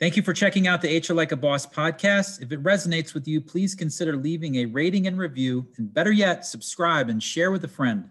Thank you for checking out the HR Like a Boss podcast. If it resonates with you, please consider leaving a rating and review, and better yet, subscribe and share with a friend.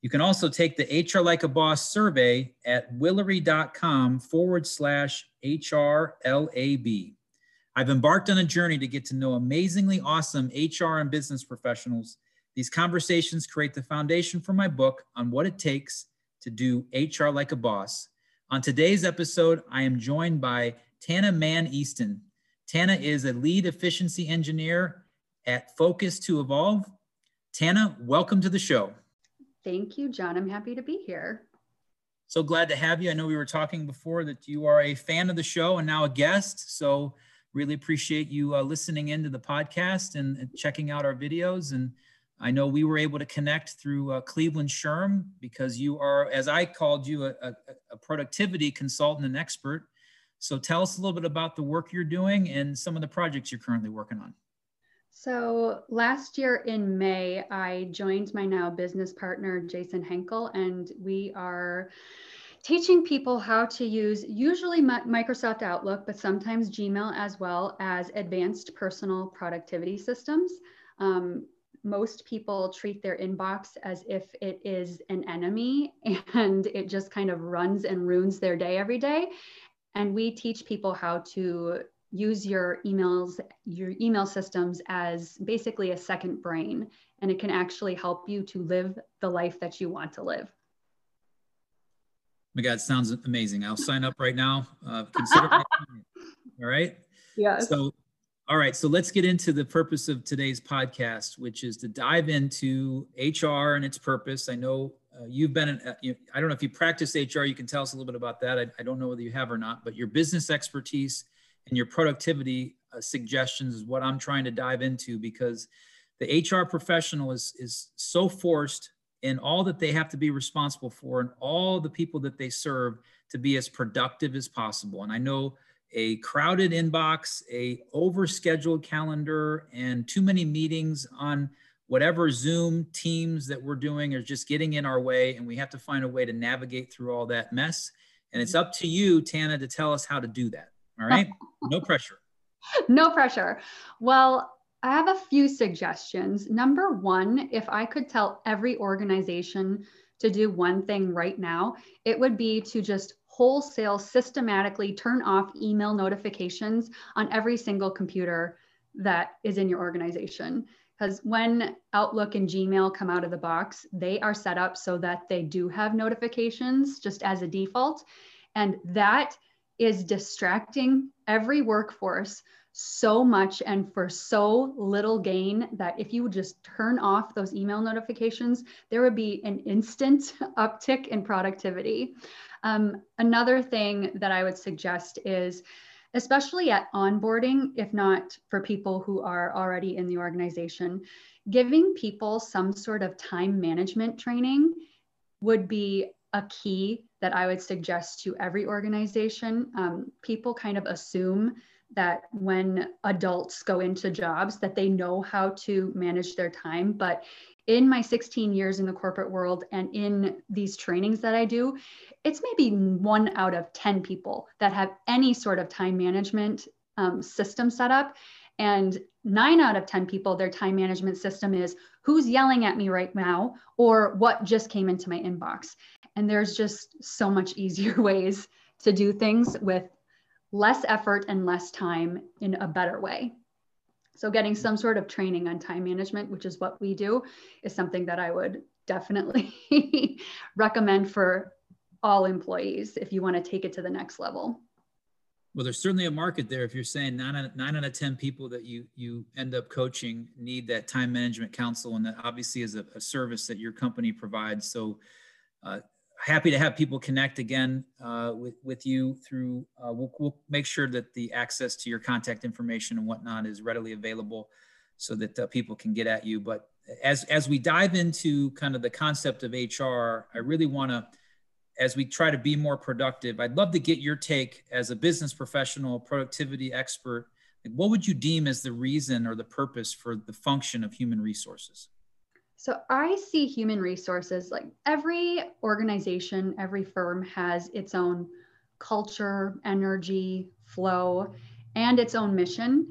You can also take the HR Like a Boss survey at willory.com forward slash HRLAB. I've embarked on a journey to get to know amazingly awesome HR and business professionals. These conversations create the foundation for my book on what it takes to do HR like a boss. On today's episode, I am joined by Tana Mann Easton. Tana is a lead efficiency engineer at Focus to Evolve. Tana, welcome to the show. Thank you, John. I'm happy to be here. So glad to have you. I know we were talking before that you are a fan of the show and now a guest. So really appreciate you uh, listening into the podcast and, and, checking out our videos. And I know we were able to connect through uh, Cleveland SHRM because you are, as I called you, a, a, a productivity consultant and expert. So tell us a little bit about the work you're doing and some of the projects you're currently working on. So last year in May, I joined my now business partner, Jason Henkel, and we are teaching people how to use usually Microsoft Outlook, but sometimes Gmail as well as advanced personal productivity systems. Um, most people treat their inbox as if it is an enemy and it just kind of runs and ruins their day every day. And we teach people how to use your emails, your email systems as basically a second brain, and it can actually help you to live the life that you want to live. my God, sounds amazing. I'll sign up right now. Uh, consider all right. Yeah. So, all right. So let's get into the purpose of today's podcast, which is to dive into HR and its purpose. I know uh, you've been, in, uh, you, I don't know if you practice HR, you can tell us a little bit about that. I, I don't know whether you have or not, but your business expertise and your productivity uh, suggestions is what I'm trying to dive into because the HR professional is, is so forced in all that they have to be responsible for and all the people that they serve to be as productive as possible. And I know a crowded inbox, a overscheduled calendar, and too many meetings on whatever Zoom teams that we're doing are just getting in our way, and we have to find a way to navigate through all that mess. And it's up to you, Tana, to tell us how to do that. All right. No pressure. no pressure. Well, I have a few suggestions. Number one, if I could tell every organization to do one thing right now, it would be to just wholesale systematically turn off email notifications on every single computer that is in your organization. Because when Outlook and Gmail come out of the box, they are set up so that they do have notifications just as a default. And that is distracting every workforce so much and for so little gain that if you would just turn off those email notifications, there would be an instant uptick in productivity. Um, another thing that I would suggest is, especially at onboarding, if not for people who are already in the organization, giving people some sort of time management training would be a key that I would suggest to every organization. Um, people kind of assume that when adults go into jobs that they know how to manage their time but in my 16 years in the corporate world and in these trainings that I do, it's maybe one out of 10 people that have any sort of time management um, system set up. And nine out of 10 people, their time management system is who's yelling at me right now or what just came into my inbox. And there's just so much easier ways to do things with less effort and less time in a better way. So, getting some sort of training on time management, which is what we do, is something that I would definitely recommend for all employees if you want to take it to the next level. Well, there's certainly a market there. If you're saying nine out of, nine out of 10 people that you, you end up coaching need that time management counsel, and that obviously is a, a service that your company provides. So, uh, happy to have people connect again uh, with, with you through, uh, we'll, we'll, make sure that the access to your contact information and whatnot is readily available so that uh, people can get at you. But as, as we dive into kind of the concept of HR, I really want to, as we try to be more productive, I'd love to get your take as a business professional, productivity expert. What would you deem as the reason or the purpose for the function of human resources? So I see human resources like every organization, every firm has its own culture, energy, flow, and its own mission.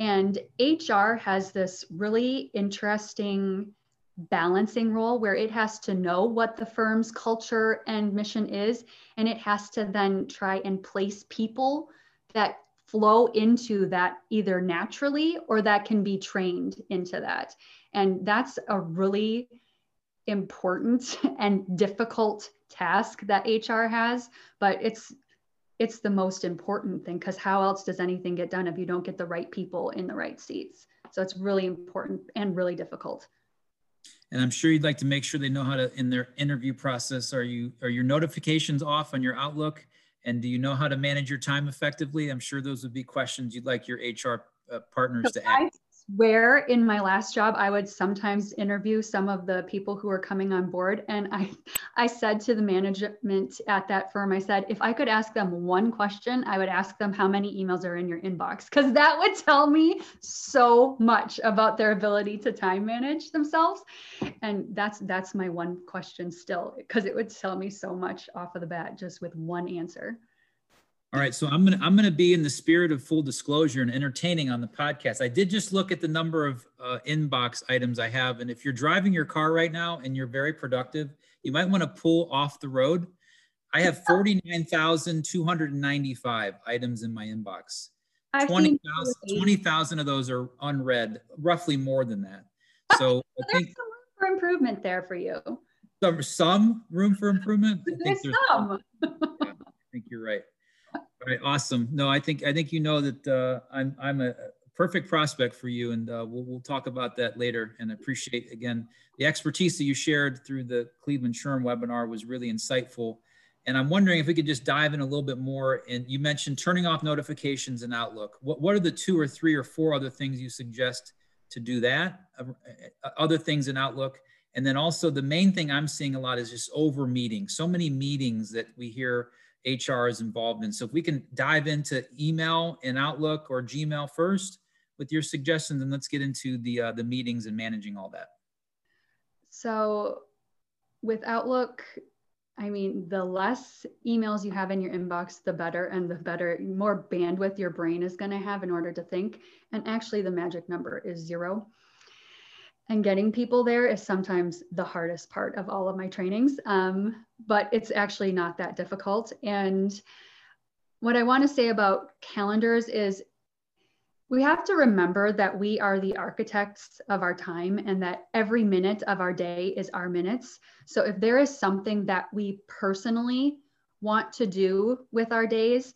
And HR has this really interesting balancing role where it has to know what the firm's culture and mission is, and it has to then try and place people that flow into that either naturally or that can be trained into that. And that's a really important and difficult task that HR has, but it's it's the most important thing because how else does anything get done if you don't get the right people in the right seats? So it's really important and really difficult. And I'm sure you'd like to make sure they know how to in their interview process. Are you are your notifications off on your Outlook? And do you know how to manage your time effectively? I'm sure those would be questions you'd like your HR uh, partners so to ask where in my last job I would sometimes interview some of the people who were coming on board. And I, I said to the management at that firm, I said, if I could ask them one question, I would ask them how many emails are in your inbox, because that would tell me so much about their ability to time manage themselves. And that's that's my one question still, because it would tell me so much off of the bat just with one answer. All right, so I'm gonna I'm gonna be in the spirit of full disclosure and entertaining on the podcast. I did just look at the number of uh, inbox items I have, and if you're driving your car right now and you're very productive, you might want to pull off the road. I have 49,295 items in my inbox. 20,000 20, of those are unread, roughly more than that. So I think some room for improvement there for you. Some, some room for improvement. I think there's some. yeah, I think you're right. All right, awesome. No, I think I think you know that uh, I'm I'm a perfect prospect for you, and uh, we'll we'll talk about that later. And appreciate again the expertise that you shared through the Cleveland SHRM webinar was really insightful. And I'm wondering if we could just dive in a little bit more. And you mentioned turning off notifications in Outlook. What what are the two or three or four other things you suggest to do that? Uh, uh other things in Outlook. And then also the main thing I'm seeing a lot is just over meetings. So many meetings that we hear HR is involved in. So if we can dive into email and Outlook or Gmail first with your suggestions, and let's get into the uh, the meetings and managing all that. So with Outlook, I mean, the less emails you have in your inbox, the better, and the better, more bandwidth your brain is going to have in order to think. And actually, the magic number is zero and getting people there is sometimes the hardest part of all of my trainings um, but it's actually not that difficult. And what i want to say about calendars is we have to remember that we are the architects of our time and that every minute of our day is our minutes. So if there is something that we personally want to do with our days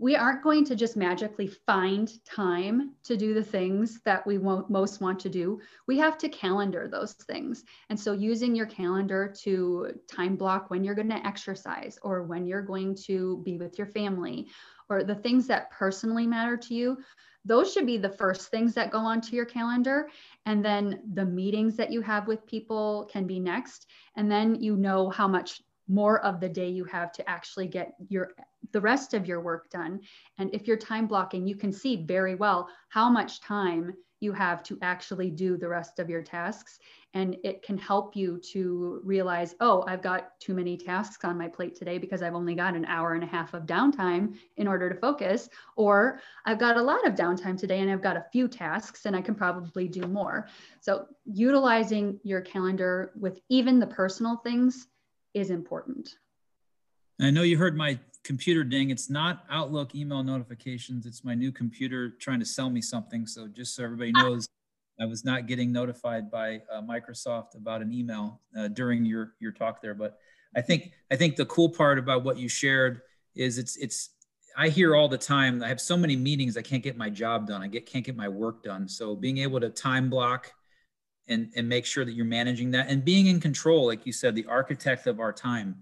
we aren't going to just magically find time to do the things that we most want to do. We have to calendar those things. And so using your calendar to time block when you're going to exercise or when you're going to be with your family or the things that personally matter to you, those should be the first things that go onto your calendar. And then the meetings that you have with people can be next. And then you know how much more of the day you have to actually get your the rest of your work done. And if you're time blocking you can see very well how much time you have to actually do the rest of your tasks. And it can help you to realize oh i've got too many tasks on my plate today because i've only got an hour and a half of downtime in order to focus. Or i've got a lot of downtime today and i've got a few tasks and i can probably do more. So utilizing your calendar with even the personal things is important. I know you heard my computer ding. It's not Outlook email notifications. It's my new computer trying to sell me something. So just so everybody ah. knows, I was not getting notified by uh, Microsoft about an email uh, during your your talk there. But I think I think the cool part about what you shared is it's it's I hear all the time. I have so many meetings. I can't get my job done. I get can't get my work done. So being able to time block and, and make sure that you're managing that and being in control, like you said, the architect of our time,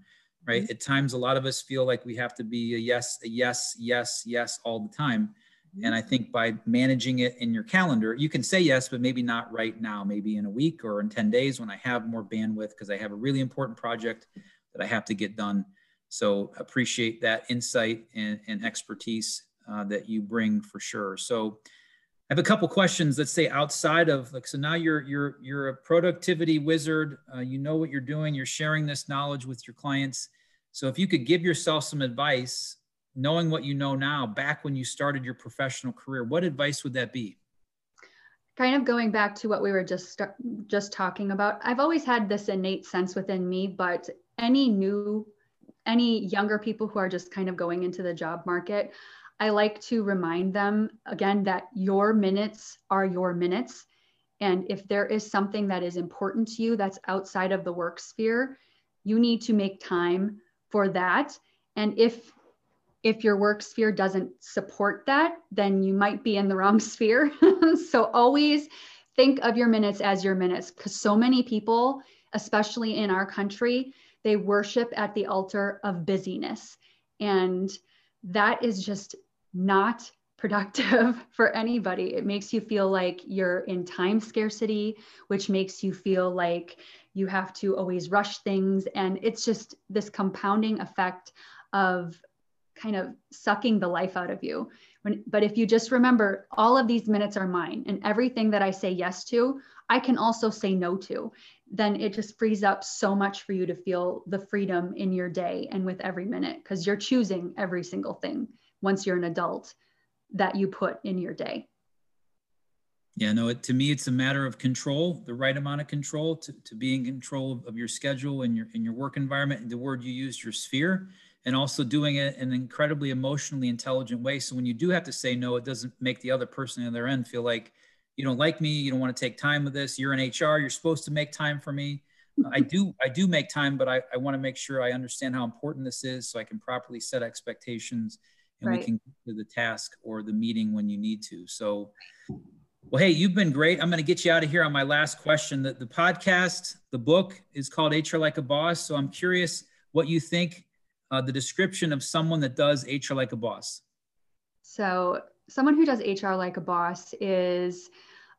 right? Mm-hmm. At times, a lot of us feel like we have to be a yes, a yes, yes, yes all the time. Mm-hmm. And I think by managing it in your calendar, you can say yes, but maybe not right now, maybe in a week or in 10 days when I have more bandwidth because I have a really important project that I have to get done. So appreciate that insight and, and expertise uh, that you bring for sure. So I have a couple questions. Let's say outside of like, so now you're you're you're a productivity wizard. Uh, you know what you're doing. You're sharing this knowledge with your clients. So if you could give yourself some advice knowing what you know now, back when you started your professional career, what advice would that be? Kind of going back to what we were just just talking about. I've always had this innate sense within me, but any new any younger people who are just kind of going into the job market, I like to remind them again that your minutes are your minutes. And if there is something that is important to you that's outside of the work sphere, you need to make time for that. And if if your work sphere doesn't support that, then you might be in the wrong sphere. so always think of your minutes as your minutes because so many people, especially in our country, they worship at the altar of busyness. And that is just not productive for anybody. It makes you feel like you're in time scarcity, which makes you feel like you have to always rush things. And it's just this compounding effect of kind of sucking the life out of you. When, but if you just remember, all of these minutes are mine, and everything that I say yes to, I can also say no to then it just frees up so much for you to feel the freedom in your day and with every minute because you're choosing every single thing once you're an adult that you put in your day. Yeah, no, it, to me, it's a matter of control, the right amount of control to, to be in control of, of your schedule and your, in your work environment. And the word you used, your sphere, and also doing it in an incredibly emotionally intelligent way. So when you do have to say no, it doesn't make the other person on their end feel like you don't like me you don't want to take time with this you're in hr you're supposed to make time for me mm-hmm. i do i do make time but i, I want to make sure i understand how important this is so i can properly set expectations and right. we can get to the task or the meeting when you need to. So well hey you've been great. I'm going to get you out of here on my last question. The, the podcast the book is called hr like a boss. So i'm curious what you think uh, the description of someone that does hr like a boss. So someone who does hr like a boss is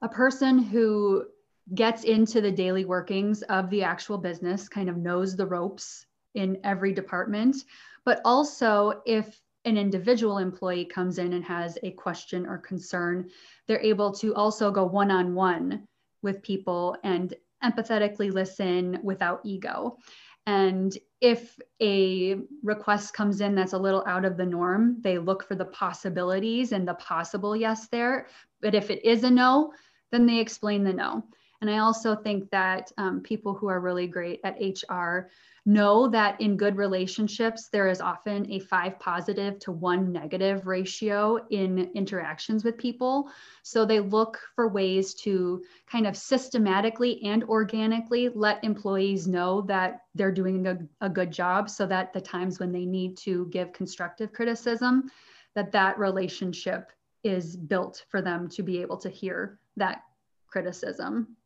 a person who gets into the daily workings of the actual business, kind of knows the ropes in every department, but also if an individual employee comes in and has a question or concern, they're able to also go one on one with people and empathetically listen without ego. And if a request comes in that's a little out of the norm, they look for the possibilities and the possible yes there. But if it is a no, then they explain the no. And I also think that um, people who are really great at HR know that in good relationships, there is often a five positive to one negative ratio in interactions with people. So they look for ways to kind of systematically and organically let employees know that they're doing a, a good job so that the times when they need to give constructive criticism, that that relationship is built for them to be able to hear that criticism.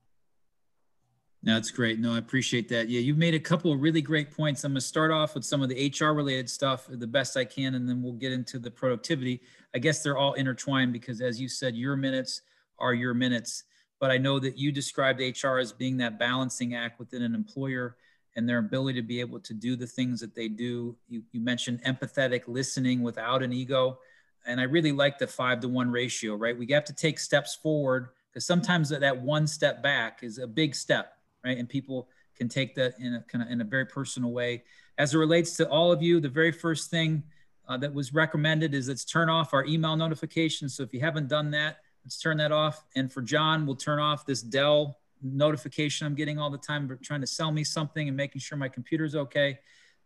That's great. No, I appreciate that. Yeah, you've made a couple of really great points. I'm going to start off with some of the HR related stuff the best I can, and then we'll get into the productivity. I guess they're all intertwined because, as you said, your minutes are your minutes. But I know that you described HR as being that balancing act within an employer and their ability to be able to do the things that they do. You, you mentioned empathetic listening without an ego and I really like the five to one ratio, right? We have to take steps forward because sometimes that one step back is a big step, right? And people can take that in a kind of in a very personal way. As it relates to all of you, the very first thing uh, that was recommended is let's turn off our email notifications. So if you haven't done that, let's turn that off. And for John, we'll turn off this Dell notification I'm getting all the time, trying to sell me something and making sure my computer's okay.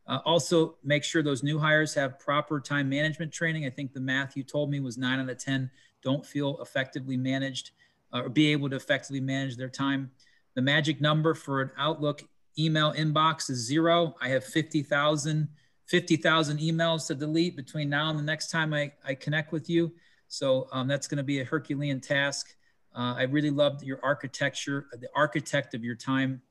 Uh, also, make sure those new hires have proper time management training. I think the math you told me was nine out of 10 don't feel effectively managed uh, or be able to effectively manage their time. The magic number for an Outlook email inbox is zero. I have 50,000 50,000 emails to delete between now and the next time I, I connect with you. So um, that's going to be a Herculean task. Uh, I really loved your architecture, the architect of your time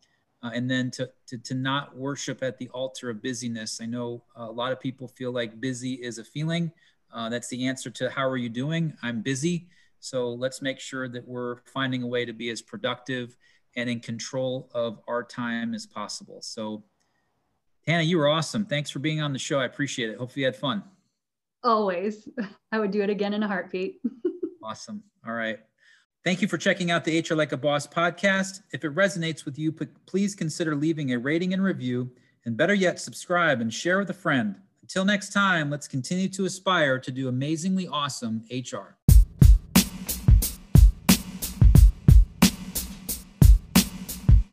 uh, and then to, to, to not worship at the altar of busyness. I know a lot of people feel like busy is a feeling. Uh, that's the answer to how are you doing? I'm busy. So let's make sure that we're finding a way to be as productive and in control of our time as possible. So, Hannah, you were awesome. Thanks for being on the show. I appreciate it. Hopefully, you had fun. Always. I would do it again in a heartbeat. awesome. All right. Thank you for checking out the HR Like a Boss podcast. If it resonates with you, please consider leaving a rating and review, and better yet, subscribe and share with a friend. Until next time, let's continue to aspire to do amazingly awesome HR.